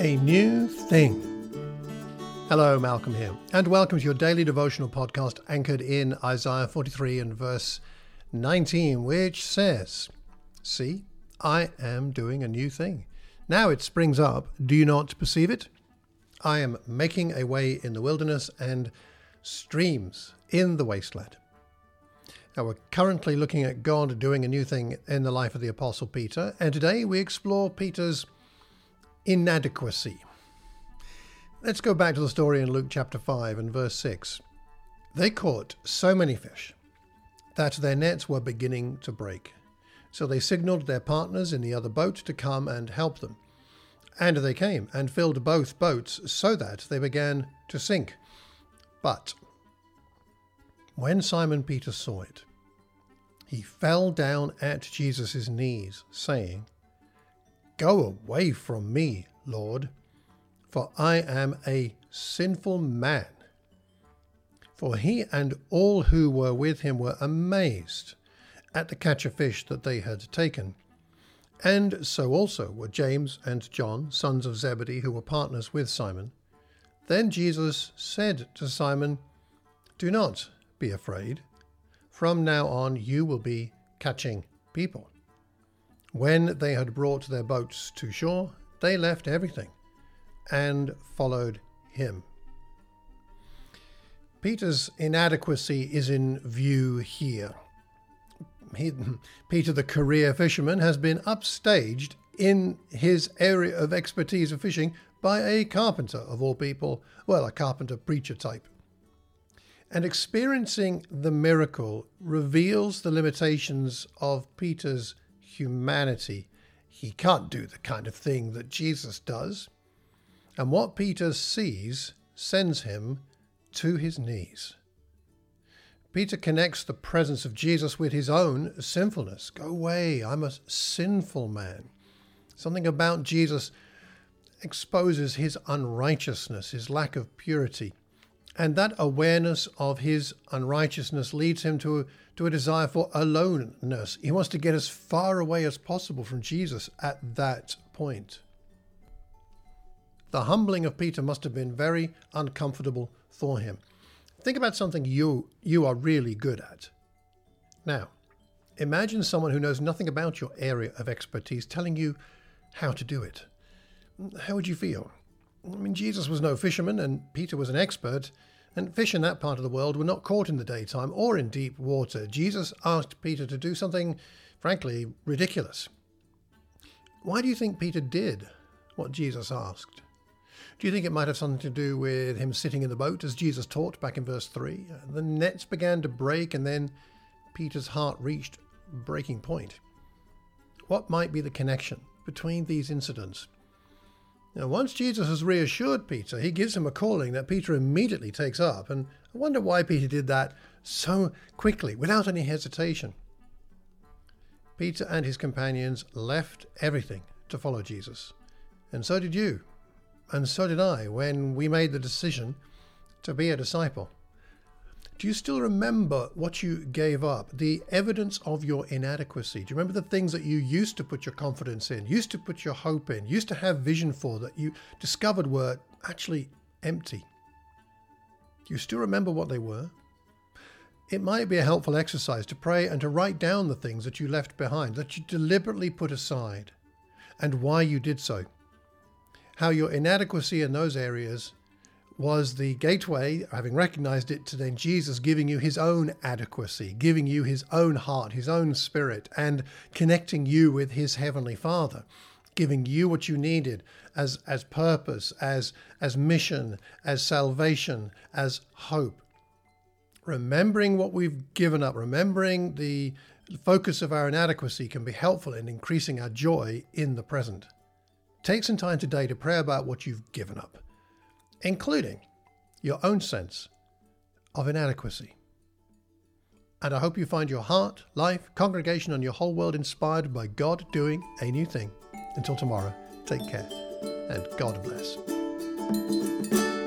a new thing. Hello, Malcolm here, and welcome to your daily devotional podcast anchored in Isaiah 43 and verse 19, which says, See, I am doing a new thing. Now it springs up. Do you not perceive it? I am making a way in the wilderness and streams in the wasteland. Now, we're currently looking at God doing a new thing in the life of the Apostle Peter, and today we explore Peter's inadequacy. Let's go back to the story in Luke chapter 5 and verse 6. They caught so many fish that their nets were beginning to break. So they signaled their partners in the other boat to come and help them. And they came and filled both boats so that they began to sink. But when Simon Peter saw it, he fell down at Jesus' knees, saying, Go away from me, Lord, for I am a sinful man. For he and all who were with him were amazed at the catch of fish that they had taken. And so also were James and John, sons of Zebedee, who were partners with Simon. Then Jesus said to Simon, Do not be afraid. From now on you will be catching people. When they had brought their boats to shore, they left everything and followed him. Peter's inadequacy is in view here. He, Peter, the career fisherman, has been upstaged in his area of expertise of fishing by a carpenter, of all people, well, a carpenter preacher type. And experiencing the miracle reveals the limitations of Peter's humanity. He can't do the kind of thing that Jesus does. And what Peter sees sends him to his knees. Peter connects the presence of Jesus with his own sinfulness. Go away, I'm a sinful man. Something about Jesus exposes his unrighteousness, his lack of purity. And that awareness of his unrighteousness leads him to, to a desire for aloneness. He wants to get as far away as possible from Jesus at that point. The humbling of Peter must have been very uncomfortable for him. Think about something you, you are really good at. Now, imagine someone who knows nothing about your area of expertise telling you how to do it. How would you feel? I mean, Jesus was no fisherman, and Peter was an expert, and fish in that part of the world were not caught in the daytime or in deep water. Jesus asked Peter to do something, frankly, ridiculous. Why do you think Peter did what Jesus asked? Do you think it might have something to do with him sitting in the boat as Jesus taught back in verse 3? The nets began to break, and then Peter's heart reached breaking point. What might be the connection between these incidents? Now, once Jesus has reassured Peter, he gives him a calling that Peter immediately takes up. And I wonder why Peter did that so quickly, without any hesitation. Peter and his companions left everything to follow Jesus. And so did you. And so did I when we made the decision to be a disciple. Do you still remember what you gave up? The evidence of your inadequacy? Do you remember the things that you used to put your confidence in, used to put your hope in, used to have vision for that you discovered were actually empty? Do you still remember what they were? It might be a helpful exercise to pray and to write down the things that you left behind, that you deliberately put aside, and why you did so how your inadequacy in those areas was the gateway, having recognized it, to then Jesus giving you his own adequacy, giving you his own heart, his own spirit, and connecting you with his heavenly Father, giving you what you needed as, as purpose, as, as mission, as salvation, as hope. Remembering what we've given up, remembering the focus of our inadequacy can be helpful in increasing our joy in the present. Take some time today to pray about what you've given up, including your own sense of inadequacy. And I hope you find your heart, life, congregation, and your whole world inspired by God doing a new thing. Until tomorrow, take care and God bless.